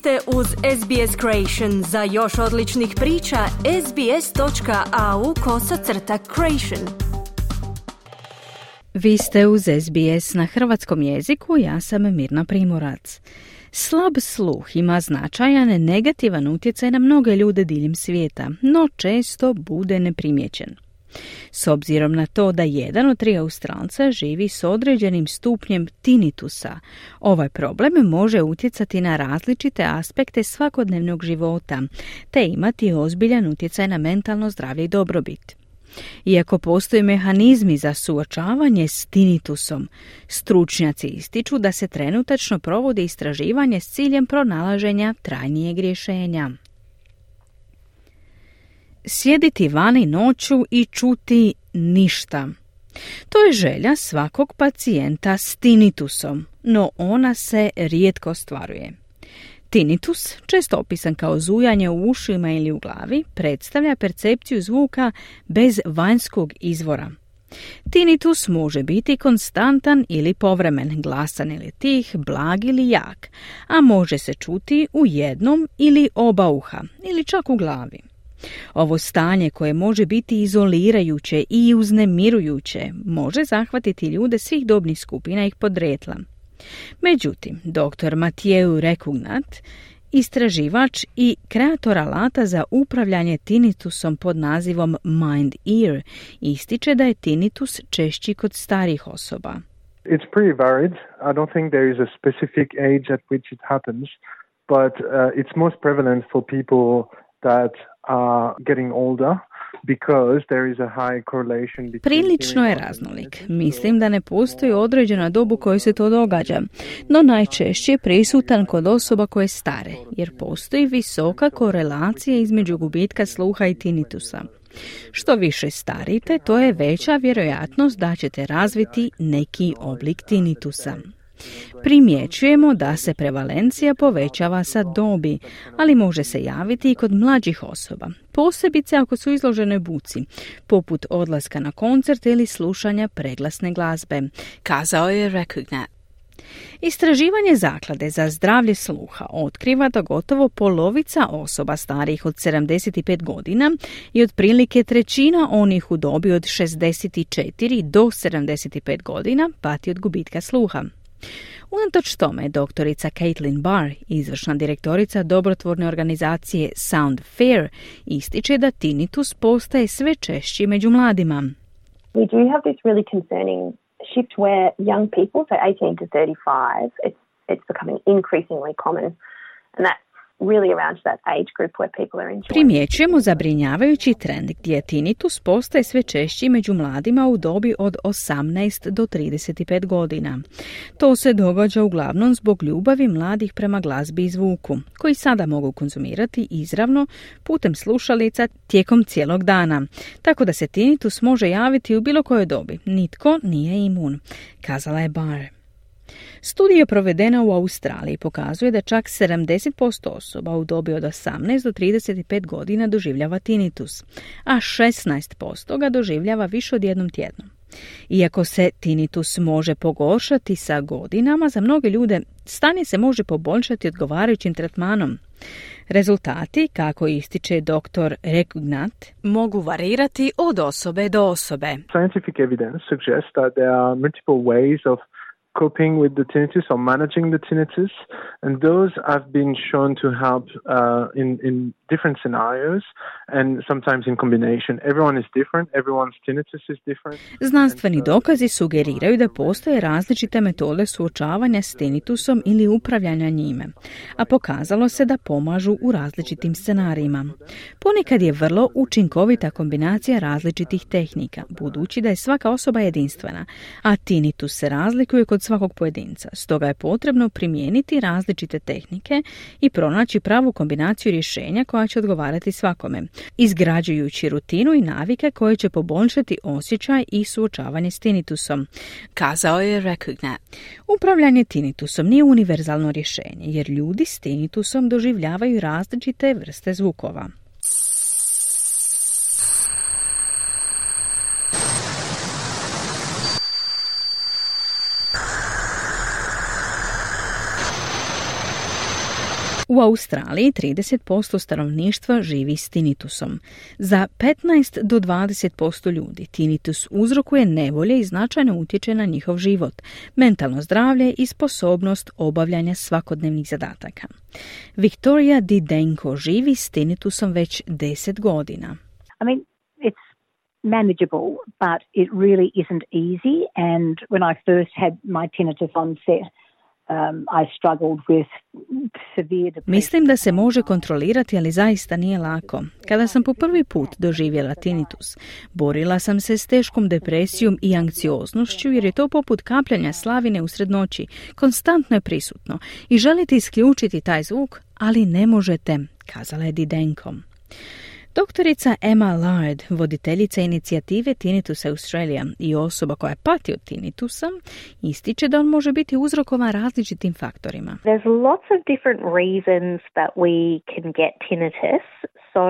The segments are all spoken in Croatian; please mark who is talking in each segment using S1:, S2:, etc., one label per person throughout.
S1: ste uz SBS Creation. Za još odličnih priča, sbs.au kosacrta creation. Vi ste uz SBS na hrvatskom jeziku, ja sam Mirna Primorac. Slab sluh ima značajan negativan utjecaj na mnoge ljude diljem svijeta, no često bude neprimjećen. S obzirom na to da jedan od tri Australca živi s određenim stupnjem tinitusa, ovaj problem može utjecati na različite aspekte svakodnevnog života, te imati ozbiljan utjecaj na mentalno zdravlje i dobrobit. Iako postoje mehanizmi za suočavanje s tinitusom, stručnjaci ističu da se trenutačno provodi istraživanje s ciljem pronalaženja trajnijeg rješenja sjediti vani noću i čuti ništa. To je želja svakog pacijenta s tinitusom, no ona se rijetko stvaruje. Tinnitus, često opisan kao zujanje u ušima ili u glavi, predstavlja percepciju zvuka bez vanjskog izvora. Tinnitus može biti konstantan ili povremen, glasan ili tih, blag ili jak, a može se čuti u jednom ili oba uha, ili čak u glavi. Ovo stanje koje može biti izolirajuće i uznemirujuće može zahvatiti ljude svih dobnih skupina ih podretla. Međutim, dr. Matijeu Rekugnat, istraživač i kreator alata za upravljanje tinitusom pod nazivom Mind Ear, ističe da je tinitus češći kod starih osoba.
S2: It's pretty varied. I don't think there is a specific age at which it happens, but uh, it's most prevalent for people that are getting older
S1: Prilično je raznolik. Mislim da ne postoji određena dobu kojoj se to događa, no najčešće je prisutan kod osoba koje stare, jer postoji visoka korelacija između gubitka sluha i tinitusa. Što više starite, to je veća vjerojatnost da ćete razviti neki oblik tinitusa. Primjećujemo da se prevalencija povećava sa dobi, ali može se javiti i kod mlađih osoba, posebice ako su izložene buci, poput odlaska na koncert ili slušanja preglasne glazbe, kazao je Recognat. Istraživanje zaklade za zdravlje sluha otkriva da gotovo polovica osoba starijih od 75 godina i otprilike trećina onih u dobi od 64 do 75 godina pati od gubitka sluha. Unatoč tome, doktorica Caitlin Barr, izvršna direktorica dobrotvorne organizacije Sound Fair, ističe da tinnitus postaje sve češći među mladima.
S3: We do have this really concerning shift where young people, so 18 to 35, it's, it's becoming increasingly common. And that's
S1: Primjećujemo zabrinjavajući trend gdje tinnitus postaje sve češći među mladima u dobi od 18 do 35 godina. To se događa uglavnom zbog ljubavi mladih prema glazbi i zvuku, koji sada mogu konzumirati izravno putem slušalica tijekom cijelog dana, tako da se tinnitus može javiti u bilo kojoj dobi. Nitko nije imun, kazala je Barr. Studija provedena u Australiji pokazuje da čak 70% osoba u dobi od 18 do 35 godina doživljava tinnitus, a 16% ga doživljava više od jednom tjednom. Iako se tinnitus može pogoršati sa godinama, za mnoge ljude stanje se može poboljšati odgovarajućim tretmanom. Rezultati, kako ističe dr. Regnat, mogu varirati od osobe do osobe.
S2: Scientific evidence suggests that there are multiple ways of coping with the tinnitus or managing the tinnitus, and those have been shown to help uh, in in different scenarios and sometimes in combination. Everyone is different. Everyone's tinnitus is different.
S1: Znanstveni dokazi sugeriraju da postoje različite metode suočavanja s tinnitusom ili upravljanja njime, a pokazalo se da pomažu u različitim scenarijima. Ponekad je vrlo učinkovita kombinacija različitih tehnika, budući da je svaka osoba jedinstvena, a tinnitus se razlikuje kod svakog pojedinca. Stoga je potrebno primijeniti različite tehnike i pronaći pravu kombinaciju rješenja koja će odgovarati svakome, izgrađujući rutinu i navike koje će poboljšati osjećaj i suočavanje s tinitusom, kazao je Recognat. Upravljanje tinitusom nije univerzalno rješenje, jer ljudi s tinitusom doživljavaju različite vrste zvukova. U Australiji 30% stanovništva živi s tinitusom. Za 15 do 20% ljudi tinitus uzrokuje nevolje i značajno utječe na njihov život, mentalno zdravlje i sposobnost obavljanja svakodnevnih zadataka. Viktorija Didenko živi s tinitusom već 10 godina.
S4: I mean, it's manageable, but it really isn't easy. And when I first had my tinnitus onset,
S1: Mislim da se može kontrolirati, ali zaista nije lako. Kada sam po prvi put doživjela tinnitus, borila sam se s teškom depresijom i anksioznošću jer je to poput kapljanja slavine usred noći. Konstantno je prisutno i želite isključiti taj zvuk, ali ne možete, kazala je Didenkom. Doktorica Emma Lard, voditeljica inicijative Tinnitus Australia i osoba koja pati od tinnitusa, ističe da on može biti uzrokovan različitim faktorima.
S5: There's lots of different reasons that we can get tinnitus. So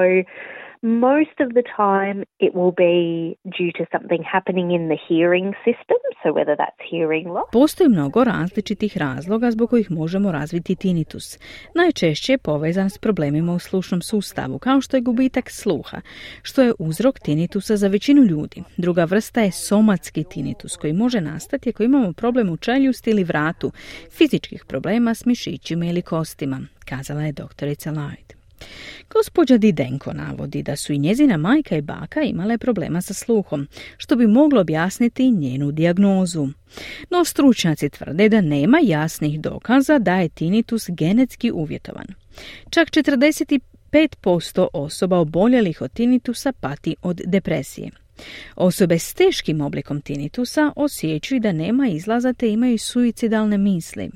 S5: Most of the time, it will be due to something happening in the hearing system, so whether that's hearing loss.
S1: Postoji mnogo različitih razloga zbog kojih možemo razviti tinnitus. Najčešće je povezan s problemima u slušnom sustavu, kao što je gubitak sluha, što je uzrok tinnitusa za većinu ljudi. Druga vrsta je somatski tinnitus, koji može nastati ako imamo problem u čeljusti ili vratu, fizičkih problema s mišićima ili kostima, kazala je doktorica Lloyd. Gospođa Didenko navodi da su i njezina majka i baka imale problema sa sluhom, što bi moglo objasniti njenu dijagnozu. No stručnjaci tvrde da nema jasnih dokaza da je tinnitus genetski uvjetovan. Čak 45% osoba oboljelih od tinnitusa pati od depresije. Osobe s teškim oblikom tinitusa osjećaju da nema izlaza te imaju suicidalne misli.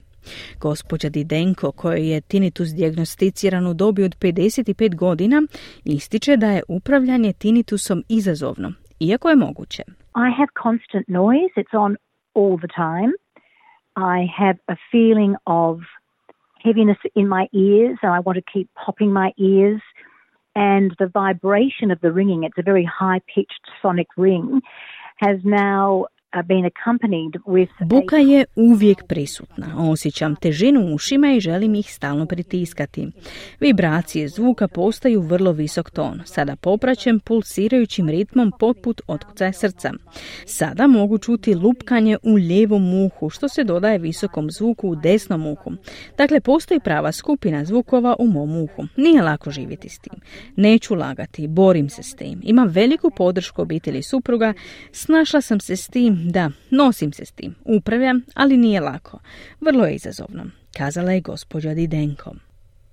S1: Gospođa Didenko, kojoj je tinnitus dijagnosticiran u dobi od 55 godina, ističe da je upravljanje tinnitusom izazovno, iako je moguće.
S4: I have constant noise, it's on all the time. I have a feeling of heaviness in my ears and I want to keep popping my ears and the vibration of the ringing, it's a very high pitched sonic ring, has now
S1: Buka je uvijek prisutna. Osjećam težinu u ušima i želim ih stalno pritiskati. Vibracije zvuka postaju vrlo visok ton. Sada popraćem pulsirajućim ritmom poput otkucaja srca. Sada mogu čuti lupkanje u lijevom uhu, što se dodaje visokom zvuku u desnom uhu. Dakle, postoji prava skupina zvukova u mom uhu. Nije lako živjeti s tim. Neću lagati, borim se s tim. Imam veliku podršku obitelji supruga. Snašla sam se s tim da, nosim se s tim, upravljam, ali nije lako. Vrlo je izazovno, kazala je gospođa Didenko.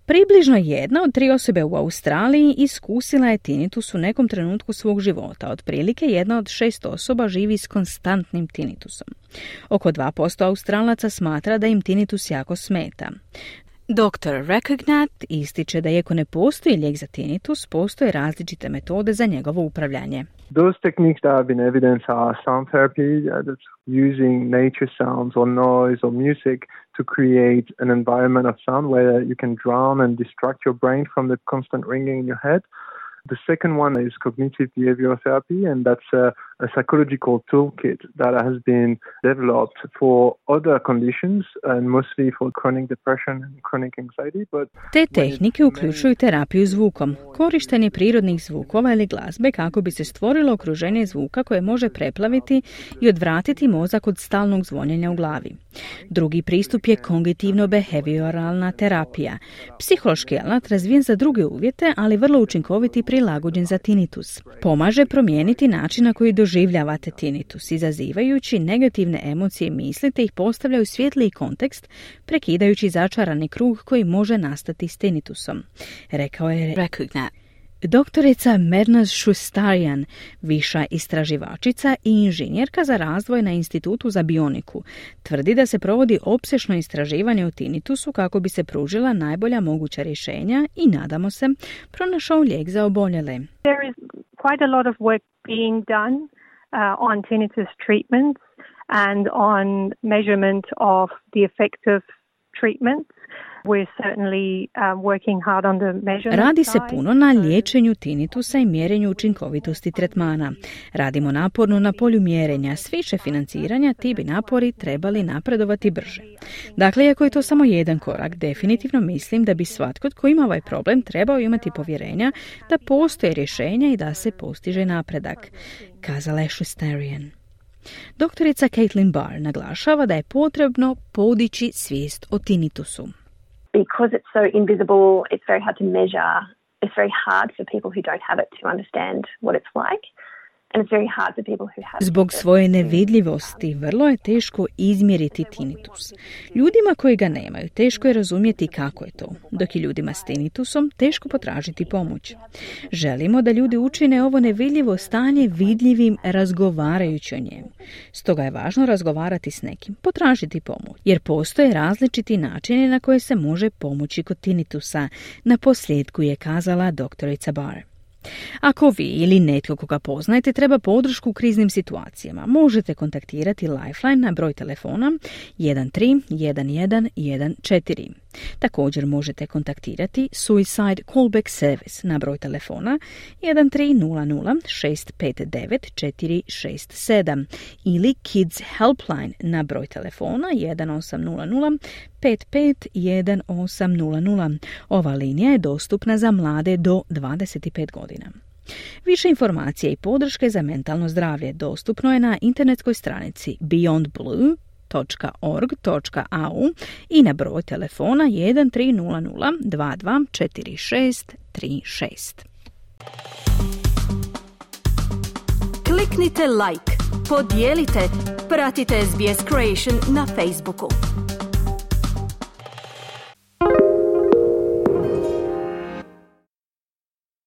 S1: Približno jedna od tri osobe u Australiji iskusila je tinitus u nekom trenutku svog života. Otprilike jedna od šest osoba živi s konstantnim tinitusom. Oko 2% Australaca smatra da im tinitus jako smeta. Dr. Recognat ističe da iako ne postoji lijek za tinnitus, postoje različite metode za njegovo upravljanje.
S2: Those techniques that have been evidenced are sound therapy, that's using nature sounds or noise or music to create an environment of sound where you can drown and distract your brain from the constant ringing in your head. The second one is cognitive behavioral therapy, and that's a, a, psychological toolkit that has been developed for other conditions and mostly for chronic depression and chronic anxiety. But
S1: Te tehnike uključuju terapiju zvukom, korištenje prirodnih zvukova ili glazbe kako bi se stvorilo okruženje zvuka koje može preplaviti i odvratiti mozak od stalnog zvonjenja u glavi. Drugi pristup je kognitivno-behavioralna terapija, psihološki alat razvijen za druge uvjete, ali vrlo učinkoviti prilagođen za tinnitus. Pomaže promijeniti način na koji doživljavate tinnitus, izazivajući negativne emocije i misli ih postavljaju svjetliji kontekst, prekidajući začarani krug koji može nastati s tinnitusom, rekao je Recognat. Doktorica Mernaz Šustarijan, viša istraživačica i inženjerka za razvoj na Institutu za bioniku, tvrdi da se provodi opsešno istraživanje o tinitusu kako bi se pružila najbolja moguća rješenja i nadamo se pronašao lijek za oboljele.
S6: There is quite a lot of work being done uh, on tinnitus treatments and on measurement of the effect of treatments.
S1: Radi se puno na liječenju tinitusa i mjerenju učinkovitosti tretmana. Radimo naporno na polju mjerenja. S više financiranja ti bi napori trebali napredovati brže. Dakle, ako je to samo jedan korak, definitivno mislim da bi svatko tko ima ovaj problem trebao imati povjerenja da postoje rješenja i da se postiže napredak, kazala je Shustarian. Doktorica Caitlin Barr naglašava da je potrebno podići svijest o tinitusu.
S3: Because it's so invisible, it's very hard to measure. It's very hard for people who don't have it to understand what it's like.
S1: Zbog svoje nevidljivosti vrlo je teško izmjeriti tinnitus. Ljudima koji ga nemaju teško je razumjeti kako je to, dok je ljudima s tinnitusom teško potražiti pomoć. Želimo da ljudi učine ovo nevidljivo stanje vidljivim razgovarajući o njemu. Stoga je važno razgovarati s nekim, potražiti pomoć, jer postoje različiti načini na koje se može pomoći kod tinnitusa. Na posljedku je kazala doktorica Barr. Ako vi ili netko koga poznajete treba podršku u kriznim situacijama, možete kontaktirati Lifeline na broj telefona 131114. Također možete kontaktirati Suicide Callback Service na broj telefona 1300 ili Kids Helpline na broj telefona 1800 551800. Ova linija je dostupna za mlade do 25 godina. Više informacije i podrške za mentalno zdravlje dostupno je na internetskoj stranici beyondblue.org.au i na broj telefona 1300 224636.
S7: Kliknite like, podijelite, pratite SBS Creation na Facebooku.